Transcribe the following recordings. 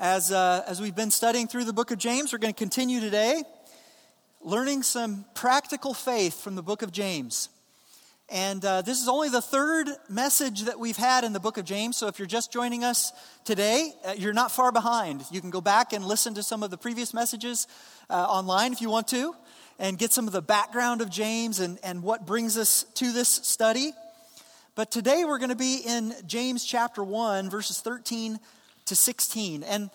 As, uh, as we've been studying through the book of James, we're going to continue today learning some practical faith from the book of James. And uh, this is only the third message that we've had in the book of James. So if you're just joining us today, uh, you're not far behind. You can go back and listen to some of the previous messages uh, online if you want to, and get some of the background of James and, and what brings us to this study. But today we're going to be in James chapter 1, verses 13 to 16. And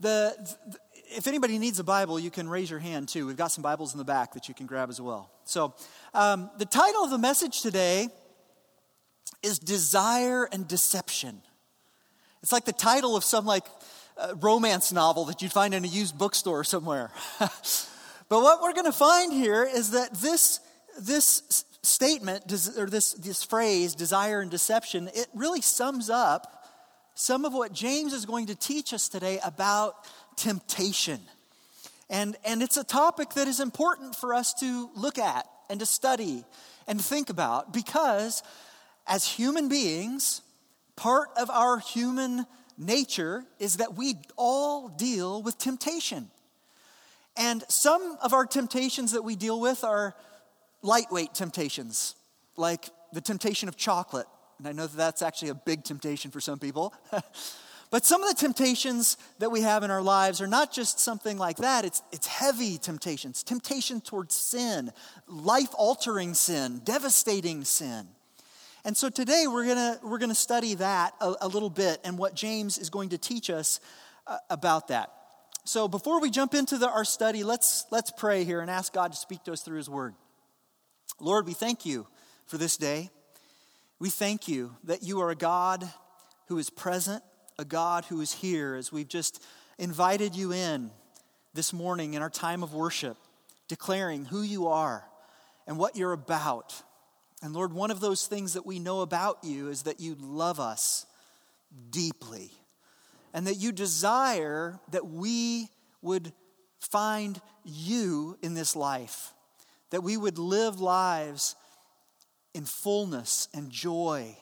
the, the, if anybody needs a Bible, you can raise your hand too. We've got some Bibles in the back that you can grab as well. So, um, the title of the message today is Desire and Deception. It's like the title of some like uh, romance novel that you'd find in a used bookstore somewhere. but what we're going to find here is that this, this statement, or this, this phrase, desire and deception, it really sums up some of what James is going to teach us today about temptation. And, and it's a topic that is important for us to look at and to study and think about because as human beings, part of our human nature is that we all deal with temptation. And some of our temptations that we deal with are lightweight temptations, like the temptation of chocolate and I know that that's actually a big temptation for some people. but some of the temptations that we have in our lives are not just something like that, it's, it's heavy temptations temptation towards sin, life altering sin, devastating sin. And so today we're going we're gonna study that a, a, little bit and what James is going to teach us uh, about that. So before we jump into the, our study, let's, let's pray here and ask God to speak to us through his word. Lord, we thank you for this day. We thank you that you are a God who is present, a God who is here as we've just invited you in this morning in our time of worship, declaring who you are and what you're about. And Lord, one of those things that we know about you is that you love us deeply and that you desire that we would find you in this life, that we would live lives in fullness and joy.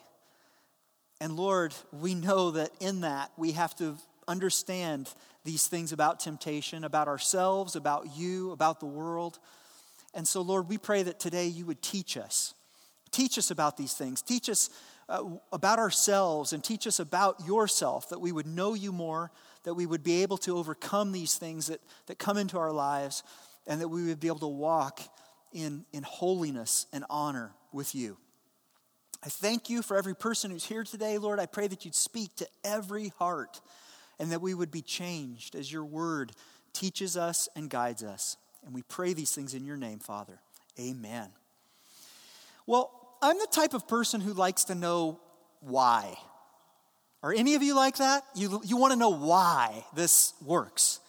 And Lord, we know that in that we have to understand these things about temptation, about ourselves, about you, about the world. And so, Lord, we pray that today you would teach us. Teach us about these things. Teach us uh, about ourselves and teach us about yourself, that we would know you more, that we would be able to overcome these things that, that come into our lives, and that we would be able to walk in, in holiness and honor with you. I thank you for every person who's here today, Lord. I pray that you'd speak to every heart and that we would be changed as your word teaches us and guides us. And we pray these things in your name, Father. Amen. Well, I'm the type of person who likes to know why. Are any of you like that? You, you want to know why this works.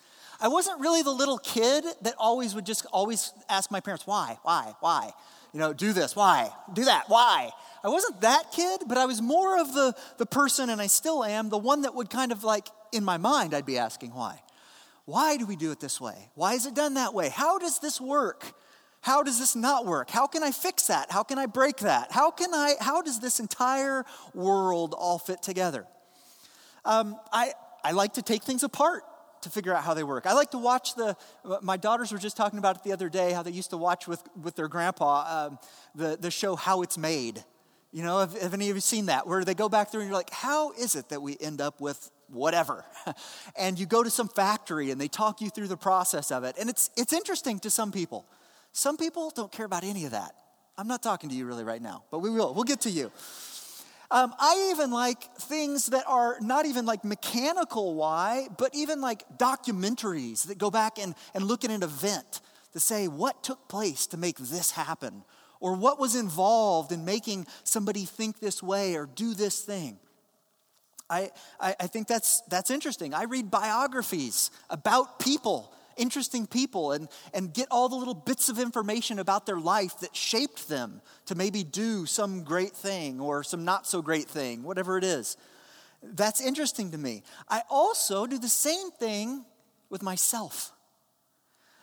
I wasn't really the little kid that always would just always ask my parents, why, why, why? You know, do this, why? Do that, why? I wasn't that kid, but I was more of the, the person, and I still am, the one that would kind of like, in my mind, I'd be asking why. Why do we do it this way? Why is it done that way? How does this work? How does this not work? How can I fix that? How can I break that? How can I, how does this entire world all fit together? Um, I, I like to take things apart to figure out how they work. I like to watch the, my daughters were just talking about it the other day, how they used to watch with, with their grandpa um, the, the show How It's Made. You know, have, have any of you seen that? Where they go back through and you're like, how is it that we end up with whatever? and you go to some factory and they talk you through the process of it. And it's, it's interesting to some people. Some people don't care about any of that. I'm not talking to you really right now, but we will. We'll get to you. Um, I even like things that are not even like mechanical why, but even like documentaries that go back and, and look at an event to say what took place to make this happen, or what was involved in making somebody think this way or do this thing. I, I, I think that's, that's interesting. I read biographies about people interesting people and, and get all the little bits of information about their life that shaped them to maybe do some great thing or some not so great thing, whatever it is. That's interesting to me. I also do the same thing with myself.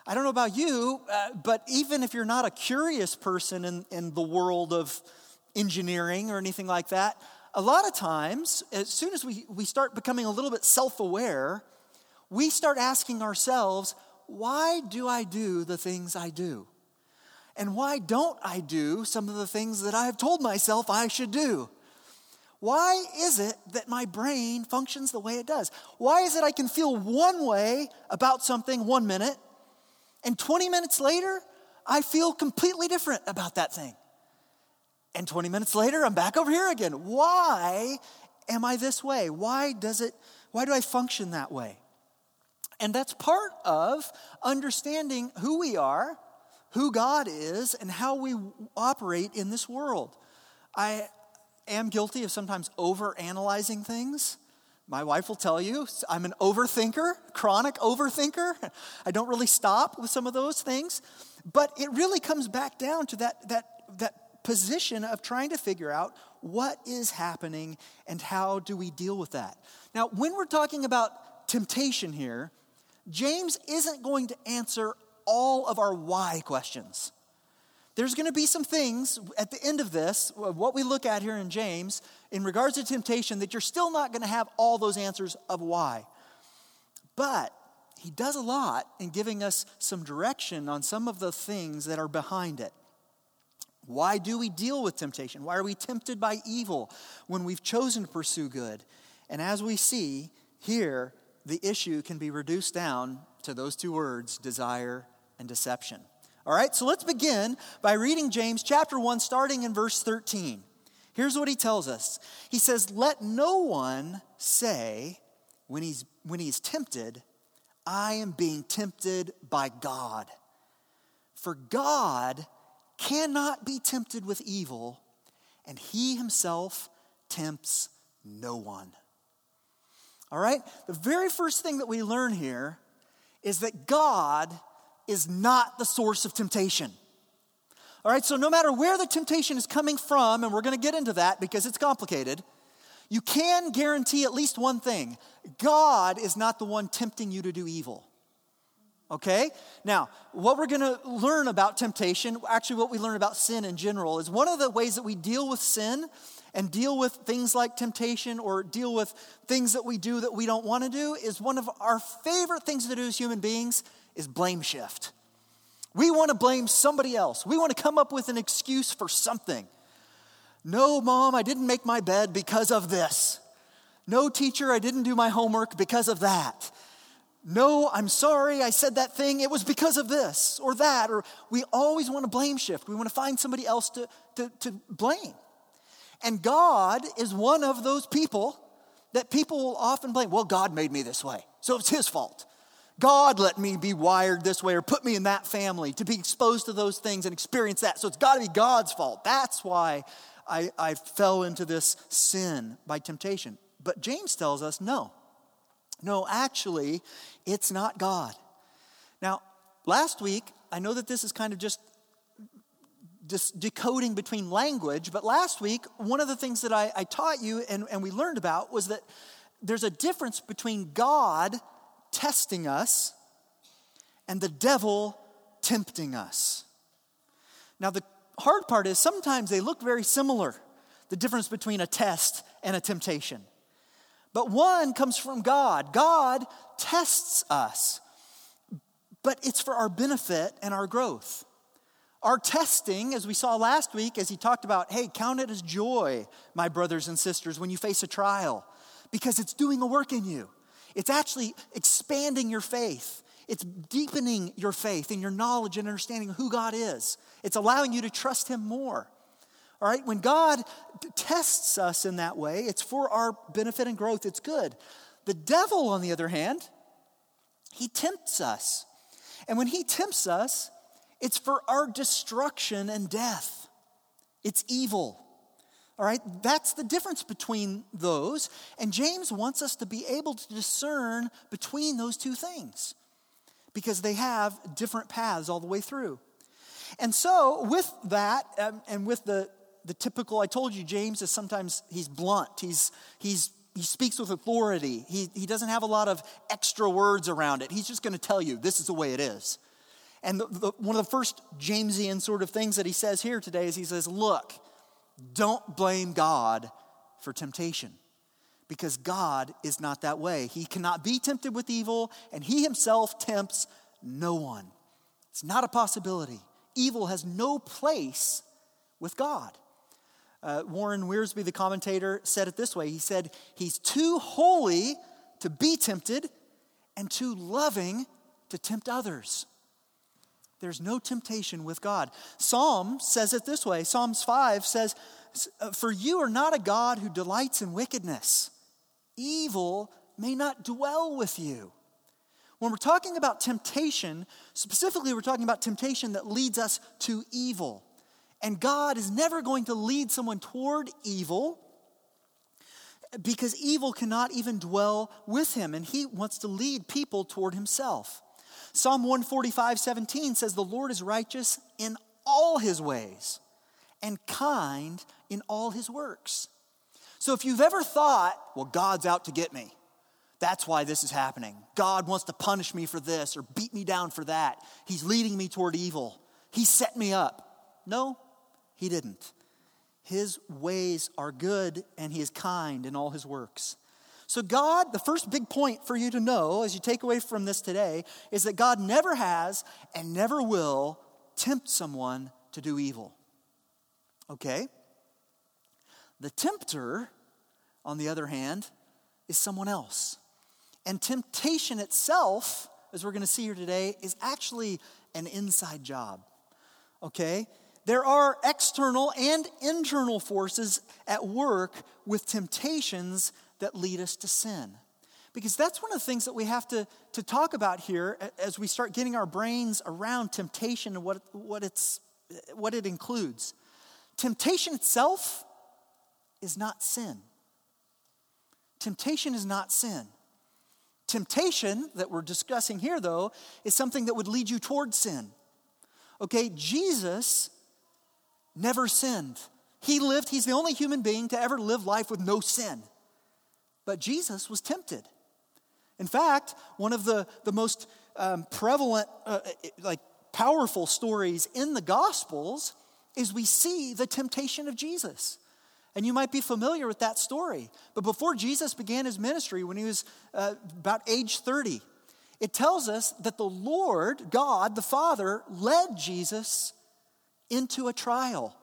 I don't know about you, uh, but even if you're not a curious person in, in the world of engineering or anything like that, a lot of times, as soon as we, we start becoming a little bit self aware, we start asking ourselves, why do I do the things I do? And why don't I do some of the things that I have told myself I should do? Why is it that my brain functions the way it does? Why is it I can feel one way about something one minute, and 20 minutes later, I feel completely different about that thing? And 20 minutes later, I'm back over here again. Why am I this way? Why does it, why do I function that way? And that's part of understanding who we are, who God is, and how we operate in this world. I am guilty of sometimes over analyzing things. My wife will tell you I'm an overthinker, chronic overthinker. I don't really stop with some of those things. But it really comes back down to that, that, that position of trying to figure out what is happening and how do we deal with that. Now, when we're talking about temptation here, James isn't going to answer all of our why questions. There's going to be some things at the end of this, what we look at here in James, in regards to temptation, that you're still not going to have all those answers of why. But he does a lot in giving us some direction on some of the things that are behind it. Why do we deal with temptation? Why are we tempted by evil when we've chosen to pursue good? And as we see here, the issue can be reduced down to those two words desire and deception. All right, so let's begin by reading James chapter 1, starting in verse 13. Here's what he tells us He says, Let no one say when he's, when he's tempted, I am being tempted by God. For God cannot be tempted with evil, and he himself tempts no one. All right? The very first thing that we learn here is that God is not the source of temptation. All right, so no matter where the temptation is coming from, and we're going to get into that because it's complicated, you can guarantee at least one thing God is not the one tempting you to do evil. Okay? Now, what we're going to learn about temptation, actually, what we learn about sin in general, is one of the ways that we deal with sin and deal with things like temptation or deal with things that we do that we don't want to do is one of our favorite things to do as human beings is blame shift. We want to blame somebody else. We want to come up with an excuse for something. No, mom, I didn't make my bed because of this. No, teacher, I didn't do my homework because of that. No, I'm sorry, I said that thing. It was because of this or that. Or we always want to blame shift. We want to find somebody else to, to, to blame. And God is one of those people that people will often blame. Well, God made me this way, so it's His fault. God let me be wired this way or put me in that family to be exposed to those things and experience that. So it's got to be God's fault. That's why I, I fell into this sin by temptation. But James tells us no. No, actually, it's not God. Now, last week, I know that this is kind of just decoding between language. But last week, one of the things that I, I taught you and, and we learned about was that there's a difference between God testing us and the devil tempting us. Now, the hard part is sometimes they look very similar, the difference between a test and a temptation. But one comes from God. God tests us, but it's for our benefit and our growth. Our testing, as we saw last week, as he talked about, hey, count it as joy, my brothers and sisters, when you face a trial, because it's doing a work in you. It's actually expanding your faith. It's deepening your faith and your knowledge and understanding of who God is. It's allowing you to trust Him more. All right, when God tests us in that way, it's for our benefit and growth, it's good. The devil, on the other hand, he tempts us. And when he tempts us, it's for our destruction and death. It's evil. All right, that's the difference between those. And James wants us to be able to discern between those two things because they have different paths all the way through. And so, with that, um, and with the, the typical, I told you, James is sometimes, he's blunt, he's, he's, he speaks with authority, he, he doesn't have a lot of extra words around it. He's just going to tell you, this is the way it is. And the, the, one of the first Jamesian sort of things that he says here today is he says, Look, don't blame God for temptation because God is not that way. He cannot be tempted with evil, and He Himself tempts no one. It's not a possibility. Evil has no place with God. Uh, Warren Wiersbe, the commentator, said it this way He said, He's too holy to be tempted and too loving to tempt others. There's no temptation with God. Psalm says it this way Psalms 5 says, For you are not a God who delights in wickedness, evil may not dwell with you. When we're talking about temptation, specifically, we're talking about temptation that leads us to evil. And God is never going to lead someone toward evil because evil cannot even dwell with him, and he wants to lead people toward himself. Psalm 145 17 says, The Lord is righteous in all his ways and kind in all his works. So if you've ever thought, well, God's out to get me, that's why this is happening. God wants to punish me for this or beat me down for that. He's leading me toward evil. He set me up. No, he didn't. His ways are good and he is kind in all his works. So, God, the first big point for you to know as you take away from this today is that God never has and never will tempt someone to do evil. Okay? The tempter, on the other hand, is someone else. And temptation itself, as we're going to see here today, is actually an inside job. Okay? There are external and internal forces at work with temptations that lead us to sin. Because that's one of the things that we have to, to talk about here as we start getting our brains around temptation and what, what, it's, what it includes. Temptation itself is not sin. Temptation is not sin. Temptation that we're discussing here, though, is something that would lead you toward sin. Okay, Jesus never sinned. He lived, he's the only human being to ever live life with no sin. But Jesus was tempted. In fact, one of the, the most um, prevalent, uh, like powerful stories in the Gospels is we see the temptation of Jesus. And you might be familiar with that story. But before Jesus began his ministry, when he was uh, about age 30, it tells us that the Lord, God, the Father, led Jesus into a trial,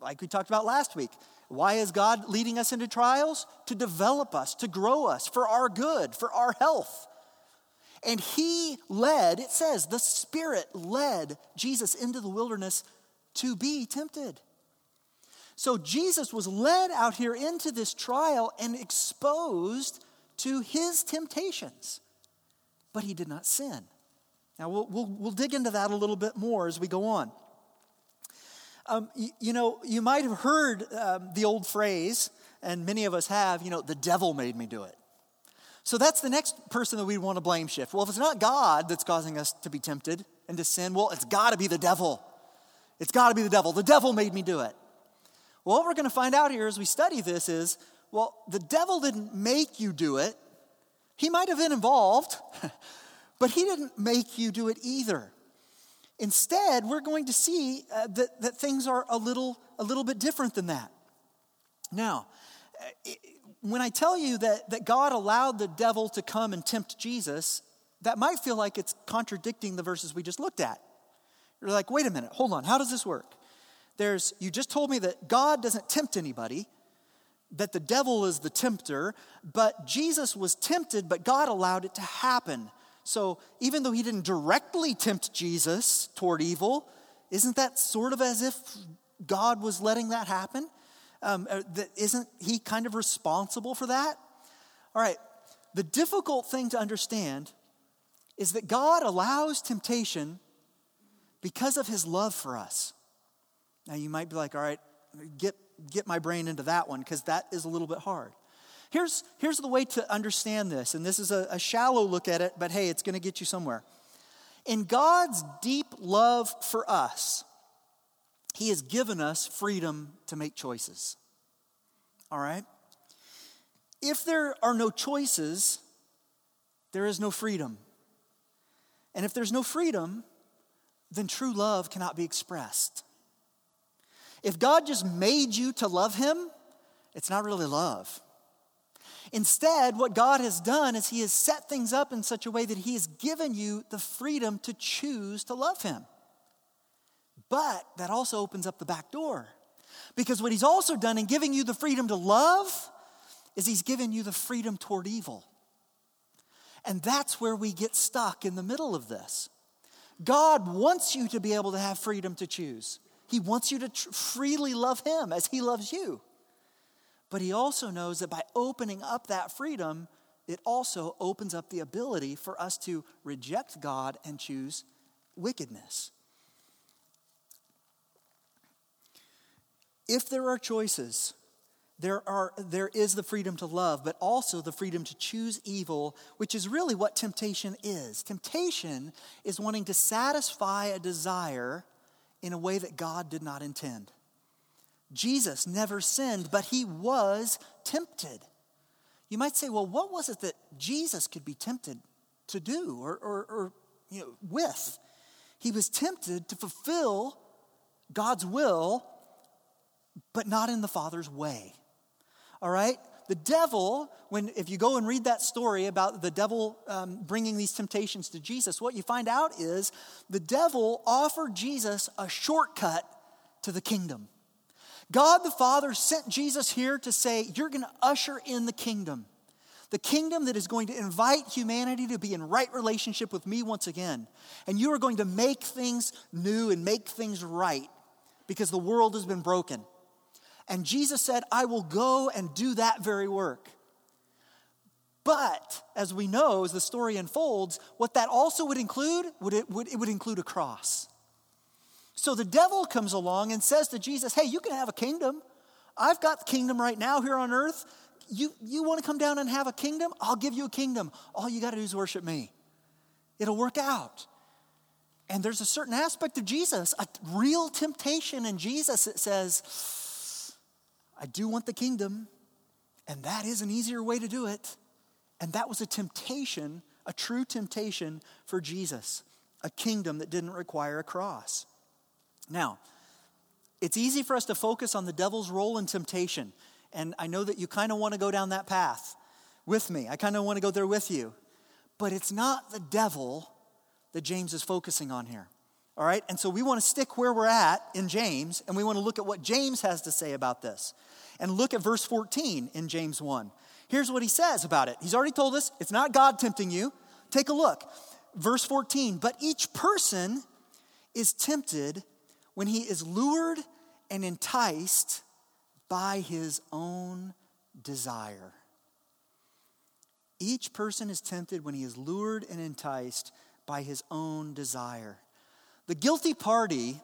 like we talked about last week. Why is God leading us into trials? To develop us, to grow us, for our good, for our health. And He led, it says, the Spirit led Jesus into the wilderness to be tempted. So Jesus was led out here into this trial and exposed to his temptations, but he did not sin. Now, we'll, we'll, we'll dig into that a little bit more as we go on. Um, you, you, know, you might have heard um, the old phrase, and many of us have, you know, the devil made me do it. So that's the next person that we want to blame shift. Well, if it's not God that's causing us to be tempted and to sin, well, it's got to be the devil. It's got to be the devil. The devil made me do it. Well, what we're going to find out here as we study this is well, the devil didn't make you do it. He might have been involved, but he didn't make you do it either. Instead, we're going to see uh, that, that things are a little, a little bit different than that. Now, uh, when I tell you that, that God allowed the devil to come and tempt Jesus, that might feel like it's contradicting the verses we just looked at. You're like, wait a minute, hold on, how does this work? There's, you just told me that God doesn't tempt anybody, that the devil is the tempter, but Jesus was tempted, but God allowed it to happen. So even though he didn't directly tempt Jesus toward evil, isn't that sort of as if God was letting that happen? Um, uh, isn't he kind of responsible for that? All right, the difficult thing to understand is that God allows temptation because of his love for us. Now you might be like, all right, get, get my brain into that one because that is a little bit hard. Here's, here's the way to understand this, and this is a, a shallow look at it, but hey, it's going to get you somewhere. In God's deep love for us, He has given us freedom to make choices. All right? If there are no choices, there is no freedom. And if there's no freedom, then true love cannot be expressed. If God just made you to love Him, it's not really love. Instead, what God has done is He has set things up in such a way that He has given you the freedom to choose to love Him. But that also opens up the back door. Because what He's also done in giving you the freedom to love is He's given you the freedom toward evil. And that's where we get stuck in the middle of this. God wants you to be able to have freedom to choose. He wants you to tr- freely love Him as He loves you. But He also knows that by opening up that freedom, it also opens up the ability for us to reject God and choose wickedness. If there are choices, there, are, there is the freedom to love, but also the freedom to choose evil, which is really what temptation is. Temptation is wanting to satisfy a desire in a way that God did not intend. Jesus never sinned, but he was tempted. You might say, well, what was it that Jesus could be tempted to do or, or, or you know, with? He was tempted to fulfill God's will, but not in the Father's way all right? The devil, when if you go and read that story about the devil um, bringing these temptations to Jesus, what you find out is the devil offered Jesus a shortcut to the kingdom. God the Father sent Jesus here to say, You're going to usher in the kingdom. The kingdom that is going to invite humanity to be in right relationship with me once again. And you are going to make things new and make things right because the world has been broken. And Jesus said, I will go and do that very work. But as we know, as the story unfolds, what that also would include, would it, would, it would include a cross. So the devil comes along and says to Jesus, Hey, you can have a kingdom. I've got the kingdom right now here on earth. You, you want to come down and have a kingdom? I'll give you a kingdom. All you got to do is worship me. It'll work out. And there's a certain aspect of Jesus, a real temptation in Jesus that says, I do want the kingdom, and that is an easier way to do it. And that was a temptation, a true temptation for Jesus, a kingdom that didn't require a cross. Now, it's easy for us to focus on the devil's role in temptation. And I know that you kind of want to go down that path with me. I kind of want to go there with you. But it's not the devil that James is focusing on here. All right? And so we want to stick where we're at in James, and we want to look at what James has to say about this. And look at verse 14 in James 1. Here's what he says about it. He's already told us it's not God tempting you. Take a look. Verse 14, but each person is tempted when he is lured and enticed by his own desire. Each person is tempted when he is lured and enticed by his own desire. The guilty party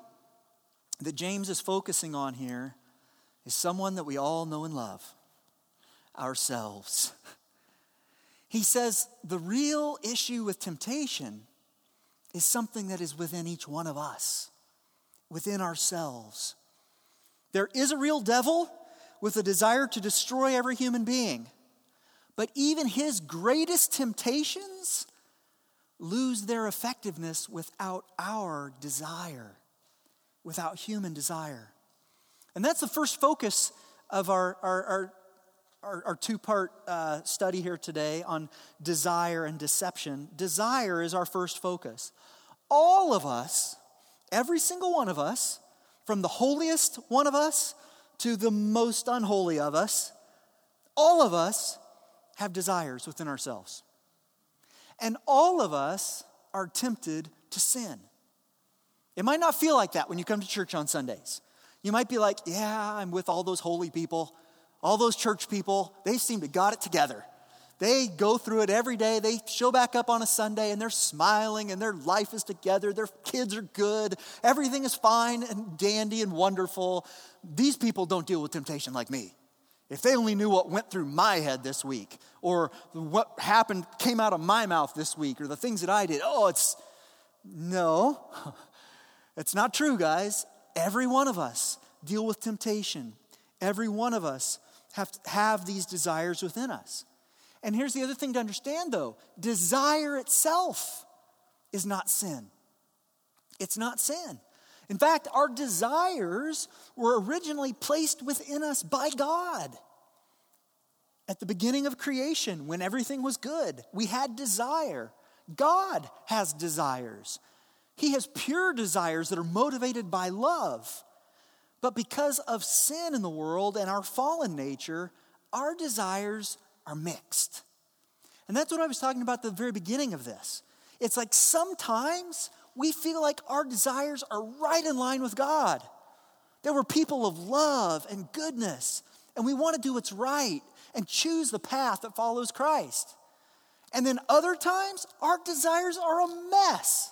that James is focusing on here is someone that we all know and love ourselves. He says the real issue with temptation is something that is within each one of us, within ourselves. There is a real devil with a desire to destroy every human being, but even his greatest temptations lose their effectiveness without our desire, without human desire. And that's the first focus of our, our, our, our, our two part uh, study here today on desire and deception. Desire is our first focus. All of us, every single one of us, from the holiest one of us to the most unholy of us, all of us have desires within ourselves. And all of us are tempted to sin. It might not feel like that when you come to church on Sundays. You might be like, yeah, I'm with all those holy people, all those church people. They seem to got it together. They go through it every day. They show back up on a Sunday and they're smiling and their life is together. Their kids are good. Everything is fine and dandy and wonderful. These people don't deal with temptation like me. If they only knew what went through my head this week, or what happened, came out of my mouth this week, or the things that I did, oh, it's no, it's not true, guys. Every one of us deal with temptation. Every one of us have, have these desires within us. And here's the other thing to understand though desire itself is not sin. It's not sin. In fact, our desires were originally placed within us by God. At the beginning of creation, when everything was good, we had desire. God has desires. He has pure desires that are motivated by love. But because of sin in the world and our fallen nature, our desires are mixed. And that's what I was talking about at the very beginning of this. It's like sometimes we feel like our desires are right in line with God. That we're people of love and goodness, and we want to do what's right and choose the path that follows Christ. And then other times, our desires are a mess.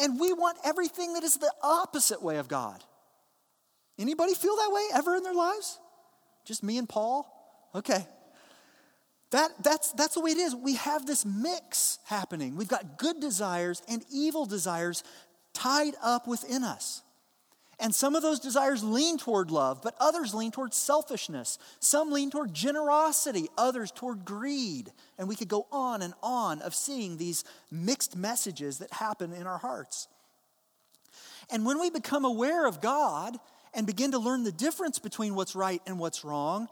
And we want everything that is the opposite way of God. Anybody feel that way ever in their lives? Just me and Paul? Okay. That, that's, that's the way it is. We have this mix happening. We've got good desires and evil desires tied up within us. And some of those desires lean toward love, but others lean toward selfishness. Some lean toward generosity, others toward greed. And we could go on and on of seeing these mixed messages that happen in our hearts. And when we become aware of God and begin to learn the difference between what's right and what's wrong,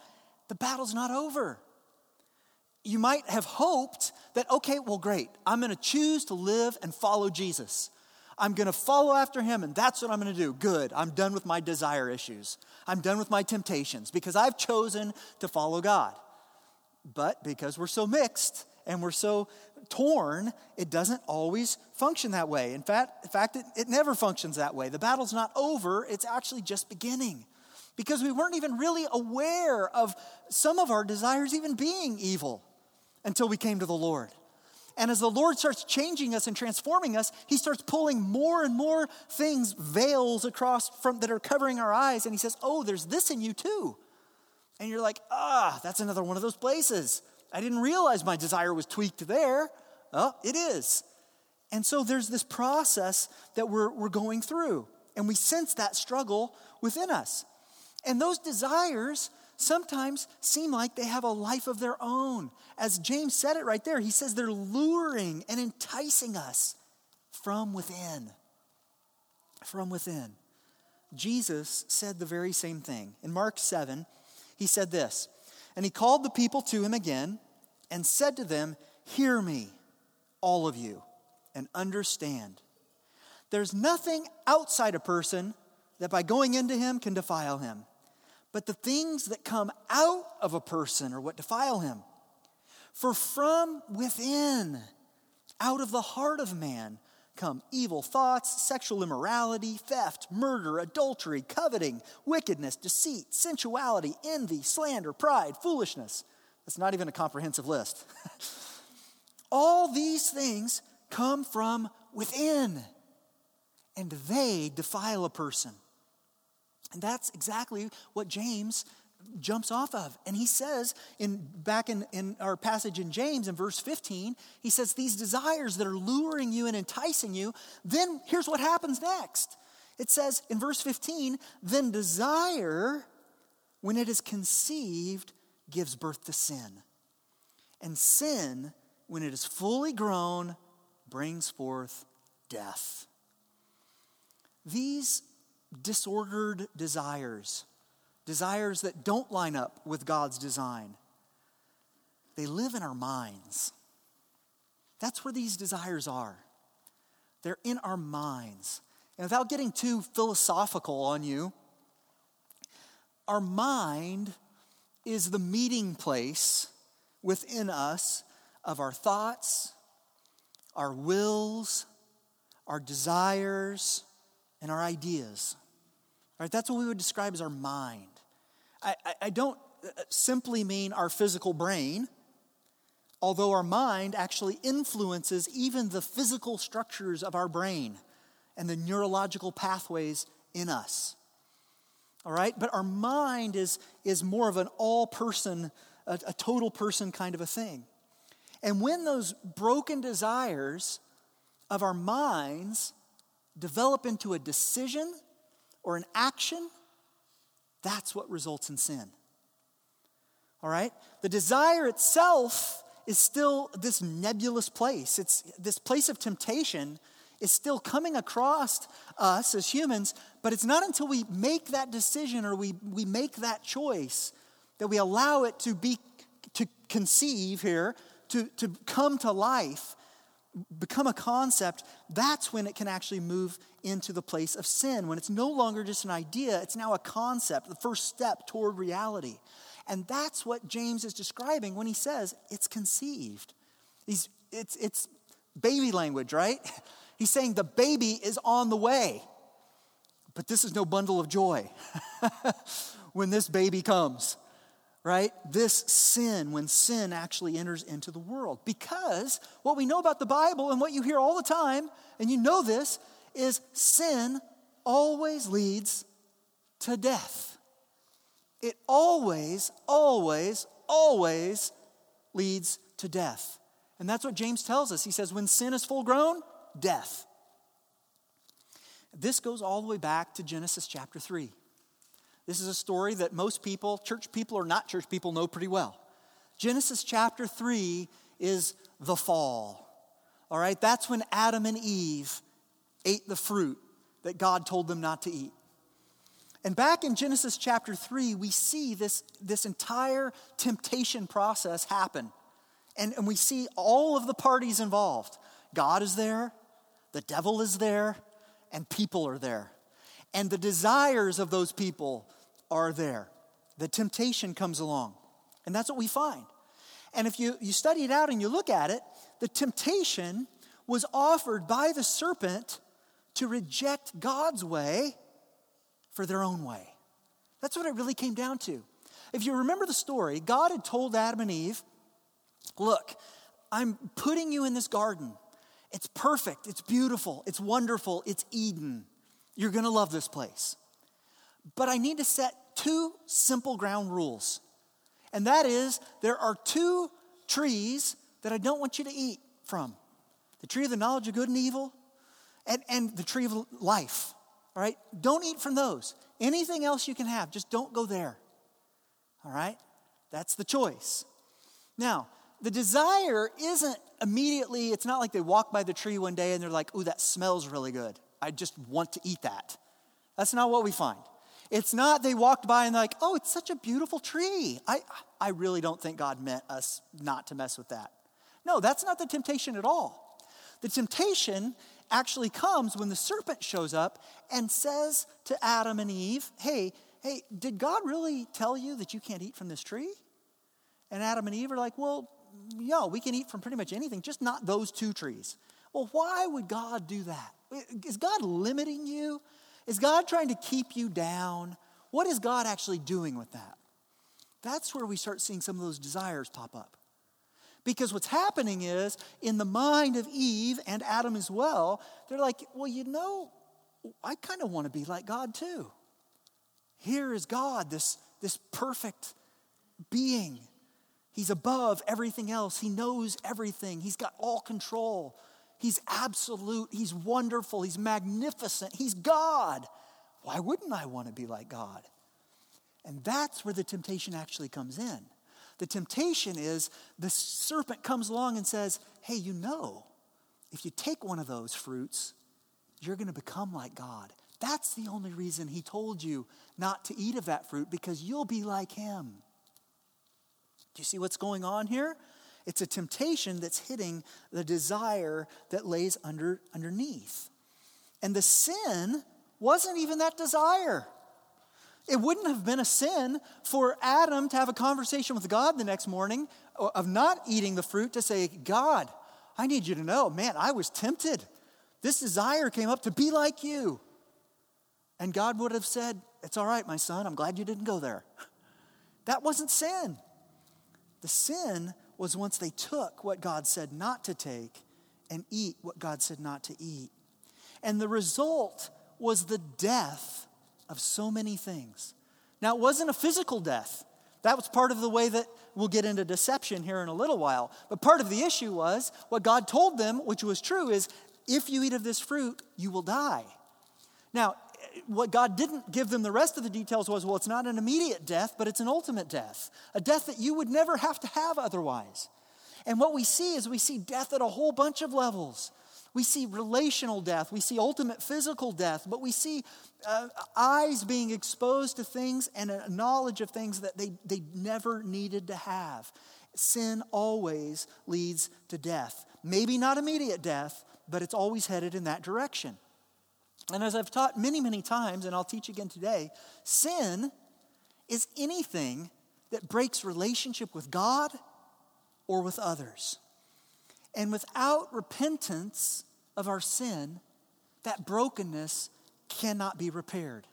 the battle's not over you might have hoped that, okay, well, great, I'm to choose to live and follow Jesus. I'm to follow after him, and that's what I'm to do. Good. I'm done with my desire issues. I'm done with my temptations because I've chosen to follow God. But because we're so mixed and we're so torn, it doesn't always function that way. In fact, in fact it, it never functions that way. The battle's not over, it's actually just beginning because we weren't even really aware of some of our desires even being evil until we came to the Lord. And as the Lord starts changing us and transforming us, He starts pulling more and more things, veils across from that are covering our eyes. And He says, Oh, there's this in you too. And you're like, Ah, that's another one of those places. I didn't realize my desire was tweaked there. Oh, it is. And so there's this process that we're, we're going through. And we sense that struggle within us. And those desires sometimes seem like they have a life of their own. As James said it right there, he says they're luring and enticing us from within. From within. Jesus said the very same thing. In Mark 7, he said this And he called the people to him again and said to them, Hear me, all of you, and understand. There's nothing outside a person that by going into him can defile him but the things that come out of a person are what defile him. For from within, out of the heart of man, come evil thoughts, sexual immorality, theft, murder, adultery, coveting, wickedness, deceit, sensuality, envy, slander, pride, foolishness. That's not even a comprehensive list. All these things come from within, and they defile a person. And that's exactly what James jumps off of. And he says, in back in, in our passage in James in verse 15, he says, These desires that are luring you and enticing you, then here's what happens next. It says in verse 15, then desire, when it is conceived, gives birth to sin. And sin, when it is fully grown, brings forth death. These disordered desires, desires that don't line up with God's design. They live in our minds. That's where these desires are. They're in our minds. And without getting too philosophical on you, our mind is the meeting place within us of our thoughts, our wills, our desires, and our ideas. Right? That's what we would describe as our mind. I, I, I don't uh, simply mean our physical brain, although our mind actually influences even the physical structures of our brain and the neurological pathways in us. All right? But our mind is, is more of an all person, a, a total person kind of a thing. And when those broken desires of our minds develop into a decision or an action, that's what results in sin. All right? The desire itself is still this nebulous place. It's this place of temptation is still coming across us as humans, but it's not until we make that decision or we, we make that choice that we allow it to be to conceive here, to, to come to life, become a concept, that's when it can actually move into the place of sin. When it's no longer just an idea, it's now a concept, the first step toward reality. And that's what James is describing when he says it's conceived. He's, it's, it's baby language, right? He's saying the baby is on the way. But this is no bundle of joy when this baby comes, right? This sin, when sin actually enters into the world. Because what we know about the Bible and what you hear all the time, and you know this, is sin always leads to death. It always, always, always leads to death. And that's what James tells us. He says, when sin is full grown, death. This goes all the way back to Genesis chapter 3. This is a story that most people, church people or not church people, know pretty well. Genesis chapter 3 is the fall. All right, that's when Adam and Eve ate the fruit that God told them not to eat. And back in Genesis chapter 3, we see this, this entire temptation process happen. And, and we see all of the parties involved. God is there, the devil is there, and people are there. And the desires of those people are there. The temptation comes along. And that's what we find. And if you, you study it out and you look at it, the temptation was offered by the serpent to reject God's way for their own way. That's what it really came down to. If you remember the story, God had told Adam and Eve, Look, I'm putting you in this garden. It's perfect, it's beautiful, it's wonderful, it's Eden. You're gonna love this place. But I need to set two simple ground rules. And that is there are two trees that I don't want you to eat from the tree of the knowledge of good and evil, and, and the tree of life. All right? Don't eat from those. Anything else you can have, just don't go there. All right? That's the choice. Now, the desire isn't immediately, it's not like they walk by the tree one day and they're like, ooh, that smells really good. I just want to eat that. That's not what we find. It's not they walked by and like, oh, it's such a beautiful tree. I, I really don't think God meant us not to mess with that. No, that's not the temptation at all. The temptation actually comes when the serpent shows up and says to Adam and Eve, hey, hey, did God really tell you that you can't eat from this tree? And Adam and Eve are like, well, yeah, we can eat from pretty much anything, just not those two trees. Well, why would God do that? Is God limiting you? Is God trying to keep you down? What is God actually doing with that? That's where we start seeing some of those desires pop up. Because what's happening is, in the mind of Eve and Adam as well, they're like, well, you know, I kind of want to be like God too. Here is God, this, this perfect being He's above everything else. He knows everything. He's got all control. He's absolute. He's wonderful. He's magnificent. He's God. Why wouldn't I want to be like God? And that's where the temptation actually comes in. The temptation is the serpent comes along and says, Hey, you know, if you take one of those fruits, you're going to become like God. That's the only reason he told you not to eat of that fruit because you'll be like him. Do you see what's going on here? It's a temptation that's hitting the desire that lays under, underneath. And the sin wasn't even that desire. It wouldn't have been a sin for Adam to have a conversation with God the next morning of not eating the fruit to say, God, I need you to know, man, I was tempted. This desire came up to be like you. And God would have said, It's all right, my son, I'm glad you didn't go there. That wasn't sin. The sin was once they took what God said not to take and eat what God said not to eat. And the result was the death of so many things. Now, it wasn't a physical death. That was part of the way that we'll get into deception here in a little while. But part of the issue was what God told them, which was true, is if you eat of this fruit, you will die. Now, what God didn't give them the rest of the details was well, it's not an immediate death, but it's an ultimate death, a death that you would never have to have otherwise. And what we see is we see death at a whole bunch of levels. We see relational death. We see ultimate physical death. But we see uh, eyes being exposed to things and a knowledge of things that they, they never needed to have. Sin always leads to death. Maybe not immediate death, but it's always headed in that direction. And as I've taught many, many times, and I'll teach again today, sin is anything that breaks relationship with God or with others. And without repentance of our sin, that brokenness cannot be repaired.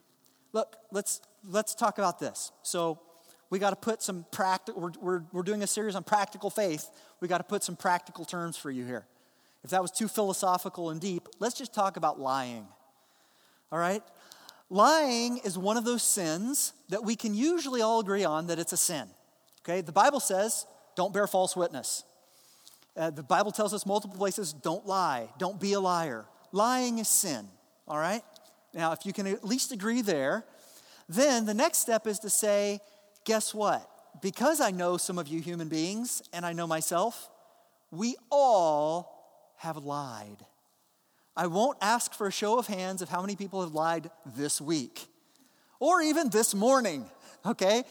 Look, let's, let's talk about this. So, we got to put some practical, we're, we're, we're doing a series on practical faith. We got to put some practical terms for you here. If that was too philosophical and deep, let's just talk about lying. All right? Lying is one of those sins that we can usually all agree on that it's a sin. Okay? The Bible says, don't bear false witness. Uh, the Bible tells us multiple places, don't lie, don't be a liar. Lying is sin. All right? Now, if you can at least agree there, then the next step is to say, guess what? Because I know some of you human beings and I know myself, we all have lied. I won't ask for a show of hands of how many people have lied this week or even this morning, okay?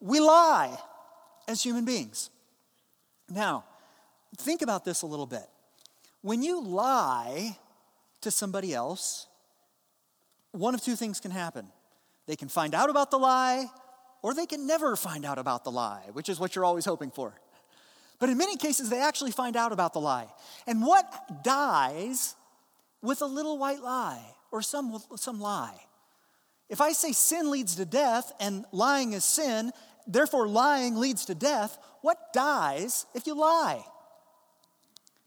We lie as human beings. Now, think about this a little bit. When you lie to somebody else, one of two things can happen. They can find out about the lie, or they can never find out about the lie, which is what you're always hoping for. But in many cases, they actually find out about the lie. And what dies with a little white lie or some, some lie. If I say sin leads to death and lying is sin, therefore lying leads to death, what dies if you lie?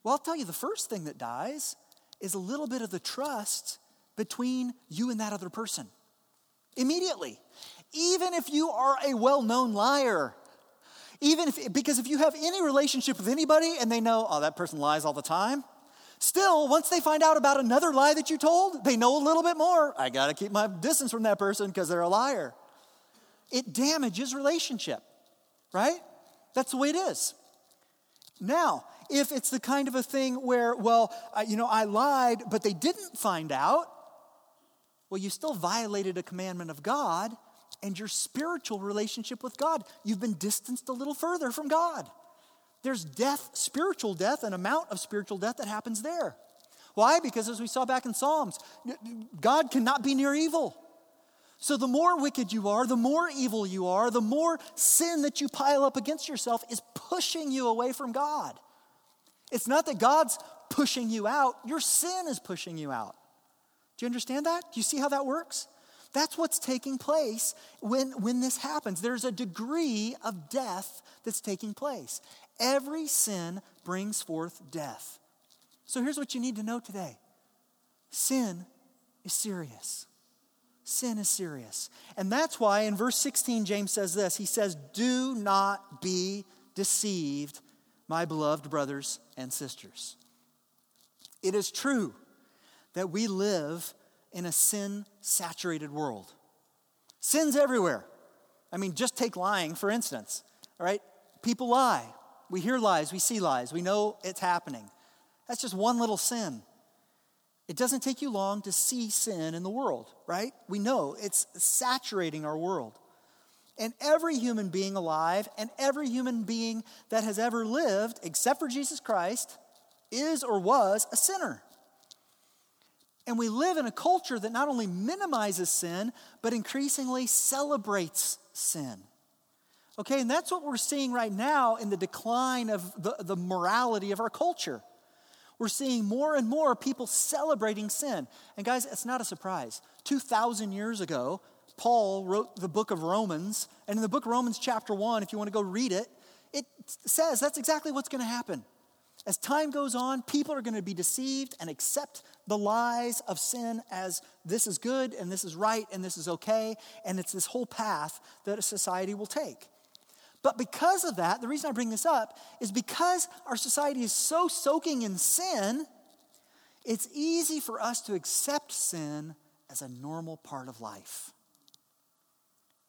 Well, I'll tell you the first thing that dies is a little bit of the trust between you and that other person. Immediately. Even if you are a well known liar, even if, because if you have any relationship with anybody and they know, oh, that person lies all the time, Still, once they find out about another lie that you told, they know a little bit more. I got to keep my distance from that person because they're a liar. It damages relationship, right? That's the way it is. Now, if it's the kind of a thing where, well, you know, I lied, but they didn't find out, well, you still violated a commandment of God and your spiritual relationship with God. You've been distanced a little further from God. There's death, spiritual death, an amount of spiritual death that happens there. Why? Because as we saw back in Psalms, God cannot be near evil. So the more wicked you are, the more evil you are, the more sin that you pile up against yourself is pushing you away from God. It's not that God's pushing you out, your sin is pushing you out. Do you understand that? Do you see how that works? That's what's taking place when, when this happens. There's a degree of death that's taking place. Every sin brings forth death. So here's what you need to know today sin is serious. Sin is serious. And that's why in verse 16, James says this He says, Do not be deceived, my beloved brothers and sisters. It is true that we live in a sin saturated world. Sin's everywhere. I mean, just take lying, for instance. All right? People lie. We hear lies, we see lies, we know it's happening. That's just one little sin. It doesn't take you long to see sin in the world, right? We know it's saturating our world. And every human being alive and every human being that has ever lived, except for Jesus Christ, is or was a sinner. And we live in a culture that not only minimizes sin, but increasingly celebrates sin. Okay, and that's what we're seeing right now in the decline of the, the morality of our culture. We're seeing more and more people celebrating sin. And guys, it's not a surprise. 2,000 years ago, Paul wrote the book of Romans. And in the book of Romans, chapter 1, if you want to go read it, it says that's exactly what's going to happen. As time goes on, people are going to be deceived and accept the lies of sin as this is good and this is right and this is okay. And it's this whole path that a society will take. But because of that, the reason I bring this up is because our society is so soaking in sin, it's easy for us to accept sin as a normal part of life.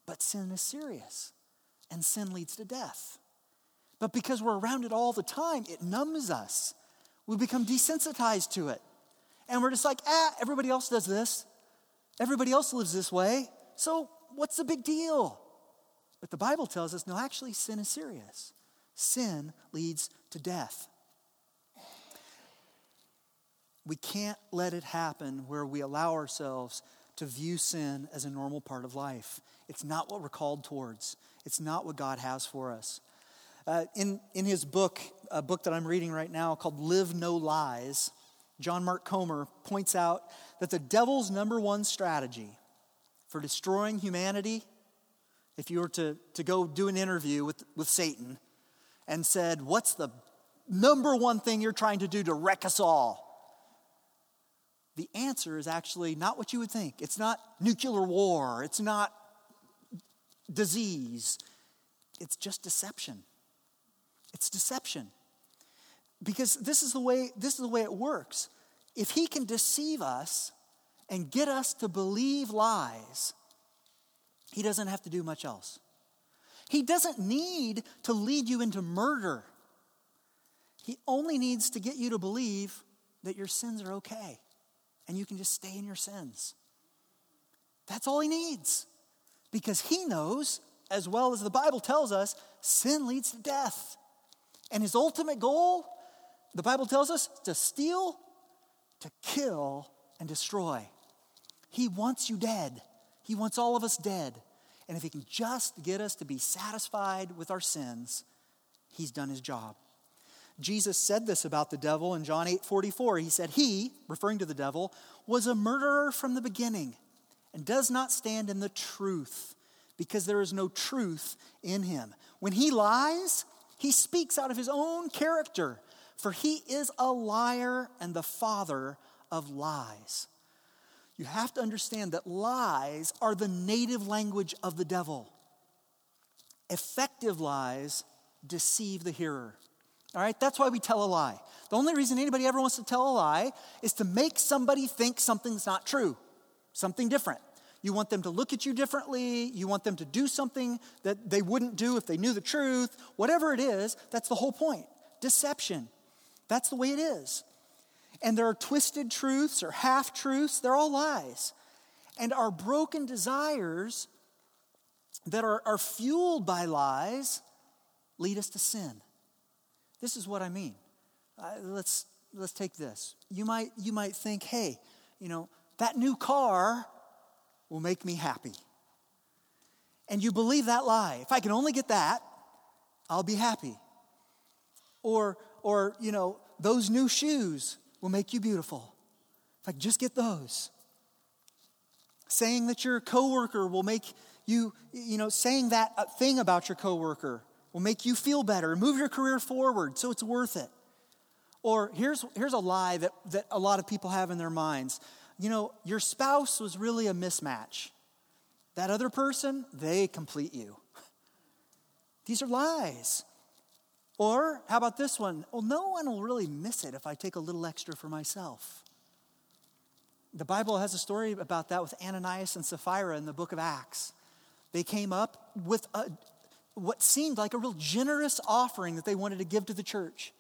But sin is serious, and sin leads to death. But because we're around it all the time, it numbs us. We become desensitized to it. And we're just like, ah, everybody else does this. Everybody else lives this way. So what's the big deal? But the Bible tells us no, actually, sin is serious. Sin leads to death. We can't let it happen where we allow ourselves to view sin as a normal part of life. It's not what we're called towards, it's not what God has for us. Uh, in, in his book, a book that I'm reading right now called Live No Lies, John Mark Comer points out that the devil's number one strategy for destroying humanity, if you were to, to go do an interview with, with Satan and said, What's the number one thing you're trying to do to wreck us all? The answer is actually not what you would think. It's not nuclear war, it's not disease, it's just deception. It's deception. Because this is the way this is the way it works. If he can deceive us and get us to believe lies, he doesn't have to do much else. He doesn't need to lead you into murder. He only needs to get you to believe that your sins are okay and you can just stay in your sins. That's all he needs. Because he knows, as well as the Bible tells us, sin leads to death. And his ultimate goal, the Bible tells us, to steal, to kill, and destroy. He wants you dead. He wants all of us dead. And if he can just get us to be satisfied with our sins, he's done his job. Jesus said this about the devil in John 8 44. He said, He, referring to the devil, was a murderer from the beginning and does not stand in the truth because there is no truth in him. When he lies, he speaks out of his own character, for he is a liar and the father of lies. You have to understand that lies are the native language of the devil. Effective lies deceive the hearer. All right, that's why we tell a lie. The only reason anybody ever wants to tell a lie is to make somebody think something's not true, something different. You want them to look at you differently. You want them to do something that they wouldn't do if they knew the truth. Whatever it is, that's the whole point. Deception. That's the way it is. And there are twisted truths or half truths, they're all lies. And our broken desires that are, are fueled by lies lead us to sin. This is what I mean. Uh, let's, let's take this. You might, you might think, hey, you know, that new car will make me happy. And you believe that lie. If I can only get that, I'll be happy. Or, or you know, those new shoes will make you beautiful. If I can just get those. Saying that your coworker will make you, you know, saying that thing about your coworker will make you feel better, and move your career forward, so it's worth it. Or here's, here's a lie that, that a lot of people have in their minds you know, your spouse was really a mismatch. That other person, they complete you. These are lies. Or how about this one? Well, no one will really miss it if I take a little extra for myself. The Bible has a story about that with Ananias and Sapphira in the book of Acts. They came up with a, what seemed like a real generous offering that they wanted to give to the church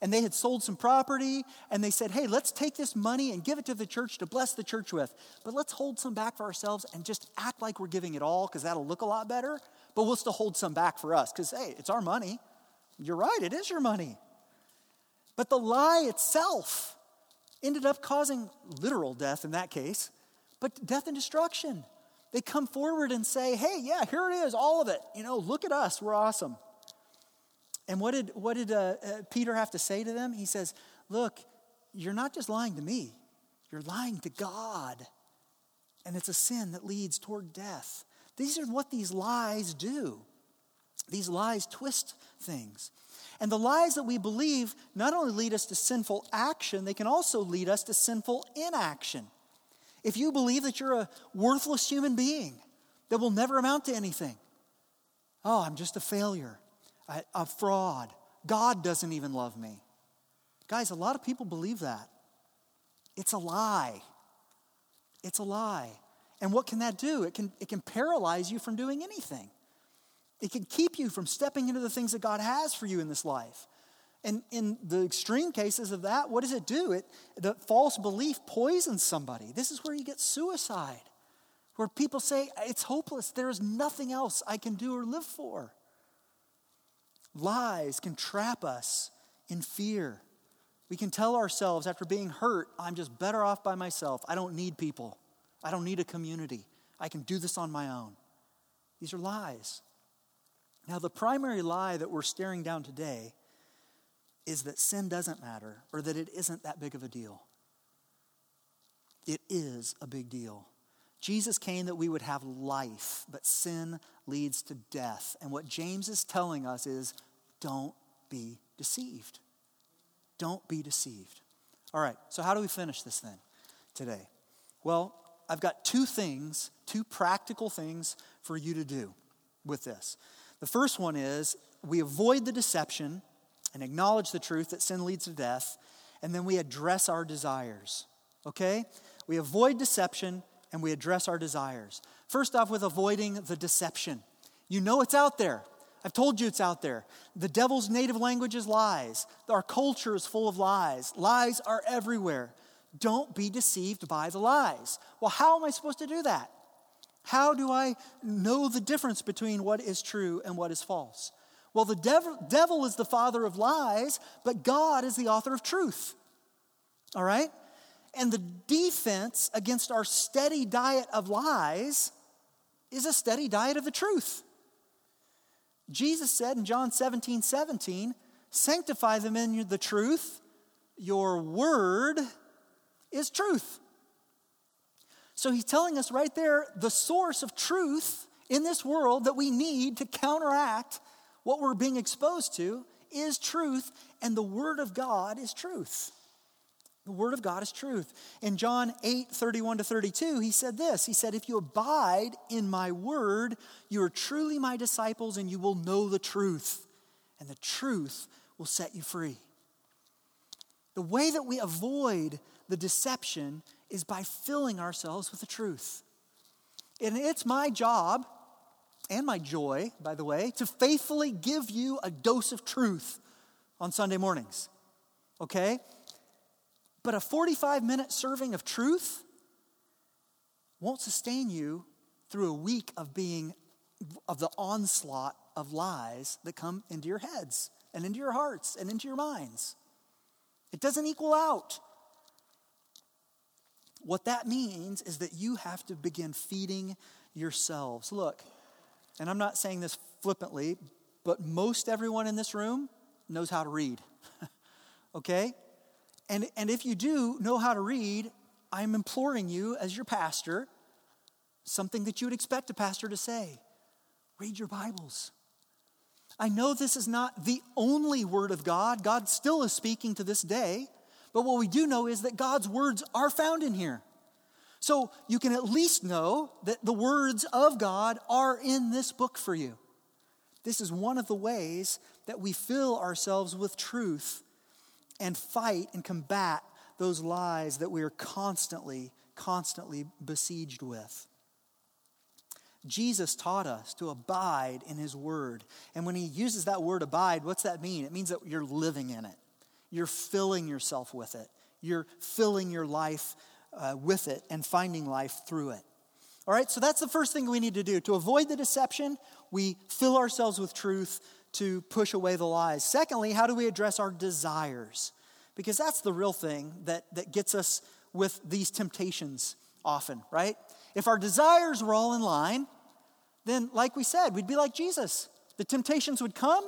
and they had sold some property and they said, hey, let's take this money and give it to the church to bless the church with. But let's hold some back for ourselves and just act like we're giving it all because that'll look a lot better. But we'll still hold some back for us because, hey, it's our money. You're right, it is your money. But the lie itself ended up causing literal death in that case, but death and destruction. They come forward and say, hey, yeah, here it is, all of it. You know, look at us, we're awesome. And what did, what did uh, uh, Peter have to say to them? He says, Look, you're not just lying to me, you're lying to God. And it's a sin that leads toward death. These are what these lies do. These lies twist things. And the lies that we believe not only lead us to sinful action, they can also lead us to sinful inaction. If you believe that you're a worthless human being that will never amount to anything, oh, I'm just a failure a, a fraud. God doesn't even love me. Guys, a lot of people believe that. It's a lie. It's a lie. And what can that do? It can, it can paralyze you from doing anything. It can keep you from stepping into the things that God has for you in this life. And in the extreme cases of that, what does it do? It, the false belief poisons somebody. This is where you get suicide, where people say, it's hopeless. There is nothing else I can do or live for. Lies can trap us in fear. We can tell ourselves after being hurt, I'm just better off by myself. I don't need people. I don't need a community. I can do this on my own. These are lies. Now, the primary lie that we're staring down today is that sin doesn't matter or that it isn't that big of a deal. It is a big deal. Jesus came that we would have life, but sin leads to death. And what James is telling us is don't be deceived. Don't be deceived. All right, so how do we finish this then today? Well, I've got two things, two practical things for you to do with this. The first one is we avoid the deception and acknowledge the truth that sin leads to death, and then we address our desires. Okay? We avoid deception and we address our desires. First off, with avoiding the deception. You know it's out there. I've told you it's out there. The devil's native language is lies. Our culture is full of lies. Lies are everywhere. Don't be deceived by the lies. Well, how am I supposed to do that? How do I know the difference between what is true and what is false? Well, the devil, devil is the father of lies, but God is the author of truth. All right? And the defense against our steady diet of lies is a steady diet of the truth. Jesus said in John 17 17, sanctify them in the truth. Your word is truth. So he's telling us right there the source of truth in this world that we need to counteract what we're being exposed to is truth, and the Word of God is truth. The Word of God is truth. In John 8, 31 to 32, he said this He said, If you abide in my Word, you are truly my disciples, and you will know the truth, and the truth will set you free. The way that we avoid the deception is by filling ourselves with the truth. And it's my job and my joy, by the way, to faithfully give you a dose of truth on Sunday mornings. Okay? But a 45 minute serving of truth won't sustain you through a week of being of the onslaught of lies that come into your heads and into your hearts and into your minds. It doesn't equal out. What that means is that you have to begin feeding yourselves. Look, and I'm not saying this flippantly, but most everyone in this room knows how to read. okay? And, and if you do know how to read, I'm imploring you as your pastor something that you would expect a pastor to say read your Bibles. I know this is not the only word of God. God still is speaking to this day. But what we do know is that God's words are found in here. So you can at least know that the words of God are in this book for you. This is one of the ways that we fill ourselves with truth and fight and combat those lies that we are constantly, constantly besieged with. Jesus taught us to abide in his word. And when he uses that word abide, what's that mean? It means that you're living in it, you're filling yourself with it, you're filling your life uh, with it and finding life through it. All right, so that's the first thing we need to do. To avoid the deception, we fill ourselves with truth to push away the lies. Secondly, how do we address our desires? Because that's the real thing that, that gets us with these temptations often, right? If our desires were all in line, then, like we said, we'd be like Jesus. The temptations would come,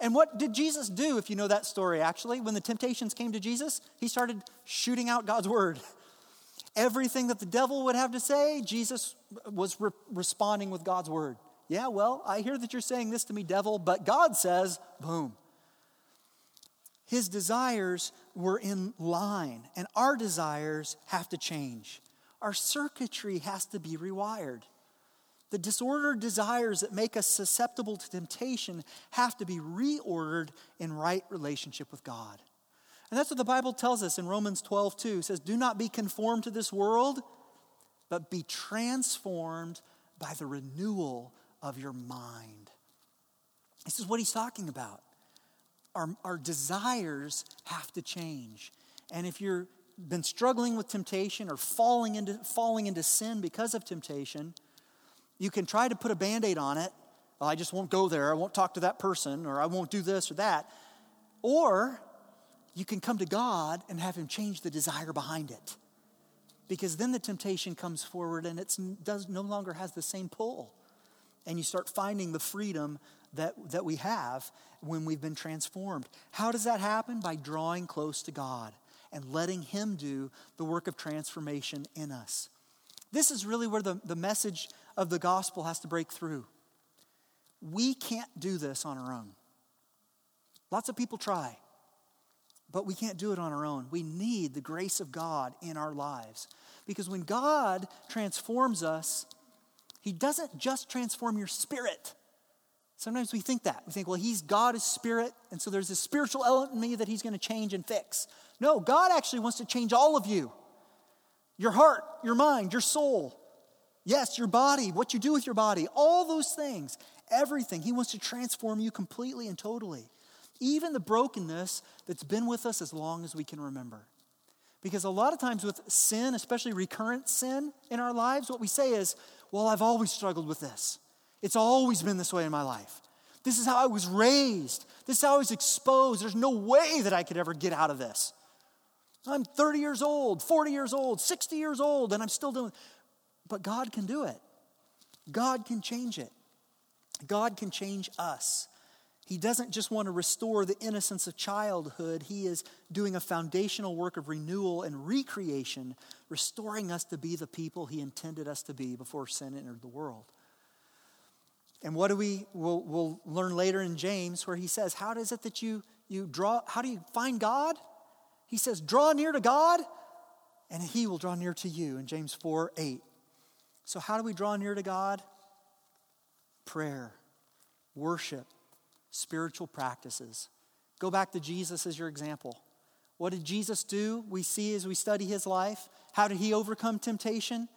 and what did Jesus do, if you know that story, actually? When the temptations came to Jesus, he started shooting out God's word. Everything that the devil would have to say, Jesus was re- responding with God's word. Yeah, well, I hear that you're saying this to me, devil, but God says, boom. His desires were in line, and our desires have to change. Our circuitry has to be rewired. The disordered desires that make us susceptible to temptation have to be reordered in right relationship with God. And that's what the Bible tells us in Romans 12, 2. It says, Do not be conformed to this world, but be transformed by the renewal of your mind. This is what he's talking about. our, our desires have to change. And if you've been struggling with temptation or falling into, falling into sin because of temptation, you can try to put a band aid on it. Well, I just won't go there. I won't talk to that person, or I won't do this or that. Or you can come to God and have Him change the desire behind it. Because then the temptation comes forward and it does no longer has the same pull. And you start finding the freedom that, that we have when we've been transformed. How does that happen? By drawing close to God and letting Him do the work of transformation in us. This is really where the, the message of the gospel has to break through. We can't do this on our own. Lots of people try, but we can't do it on our own. We need the grace of God in our lives. Because when God transforms us, He doesn't just transform your spirit, Sometimes we think that. We think, well, he's God is spirit, and so there's this spiritual element in me that he's going to change and fix. No, God actually wants to change all of you your heart, your mind, your soul. Yes, your body, what you do with your body, all those things, everything. He wants to transform you completely and totally. Even the brokenness that's been with us as long as we can remember. Because a lot of times with sin, especially recurrent sin in our lives, what we say is, well, I've always struggled with this. It's always been this way in my life. This is how I was raised. This is how I was exposed. There's no way that I could ever get out of this. I'm 30 years old, 40 years old, 60 years old, and I'm still doing But God can do it. God can change it. God can change us. He doesn't just want to restore the innocence of childhood, He is doing a foundational work of renewal and recreation, restoring us to be the people He intended us to be before sin entered the world. And what do we, we'll, we'll learn later in James where he says, How is it that you, you draw, how do you find God? He says, Draw near to God, and he will draw near to you in James 4 8. So, how do we draw near to God? Prayer, worship, spiritual practices. Go back to Jesus as your example. What did Jesus do? We see as we study his life. How did he overcome temptation?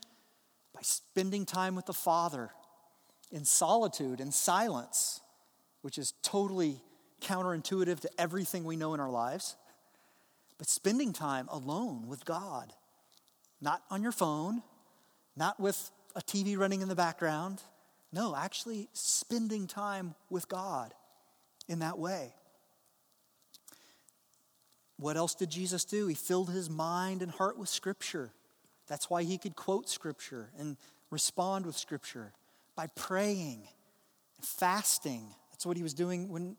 By spending time with the Father in solitude and silence, which is totally counterintuitive to everything we know in our lives, but spending time alone with God, not on your phone, not with a TV running in the background. No, actually spending time with God in that way. What else did Jesus do? He filled his mind and heart with Scripture. That's why he could quote Scripture and respond with Scripture by praying, fasting. That's what he was doing when,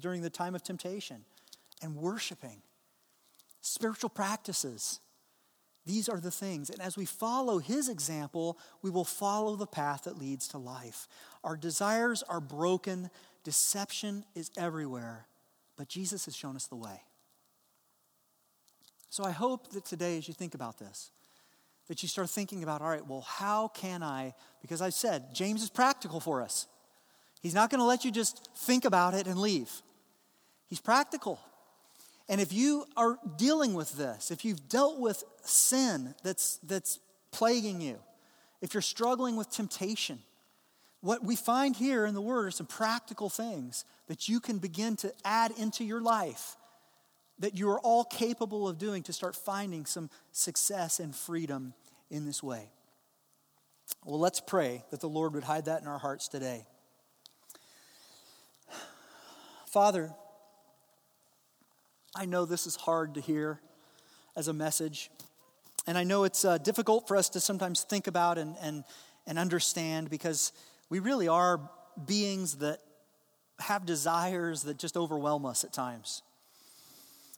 during the time of temptation, and worshiping. Spiritual practices. These are the things. And as we follow his example, we will follow the path that leads to life. Our desires are broken, deception is everywhere, but Jesus has shown us the way. So I hope that today, as you think about this, that you start thinking about all right, well, how can I? Because I said, James is practical for us. He's not going to let you just think about it and leave. He's practical. And if you are dealing with this, if you've dealt with sin that's, that's plaguing you, if you're struggling with temptation, what we find here in the Word are some practical things that you can begin to add into your life that you are all capable of doing to start finding some success and freedom in this way. Well, let's pray that the Lord would hide that in our hearts today. Father, I know this is hard to hear as a message, and I know it's uh, difficult for us to sometimes think about and, and, and understand because we really are beings that have desires that just overwhelm us at times.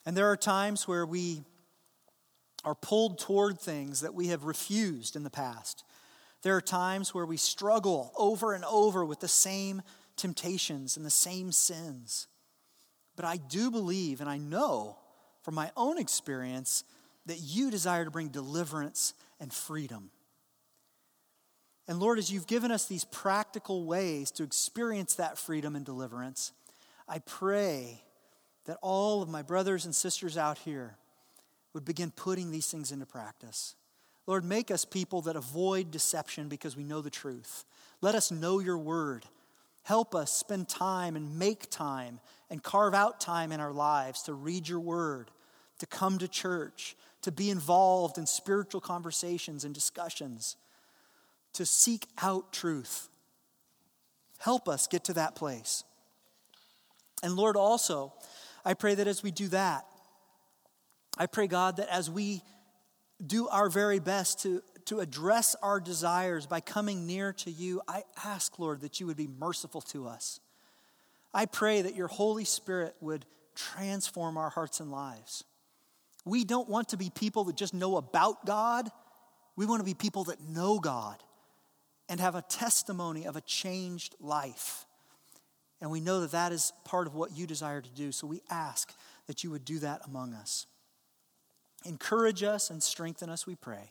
And there are times where we are pulled toward things that we have refused in the past. There are times where we struggle over and over with the same temptations and the same sins. But I do believe and I know from my own experience that you desire to bring deliverance and freedom. And Lord, as you've given us these practical ways to experience that freedom and deliverance, I pray that all of my brothers and sisters out here would begin putting these things into practice. Lord, make us people that avoid deception because we know the truth. Let us know your word. Help us spend time and make time and carve out time in our lives to read your word, to come to church, to be involved in spiritual conversations and discussions, to seek out truth. Help us get to that place. And Lord, also, I pray that as we do that, I pray, God, that as we do our very best to, to address our desires by coming near to you, I ask, Lord, that you would be merciful to us. I pray that your Holy Spirit would transform our hearts and lives. We don't want to be people that just know about God. We want to be people that know God and have a testimony of a changed life. And we know that that is part of what you desire to do. So we ask that you would do that among us. Encourage us and strengthen us, we pray.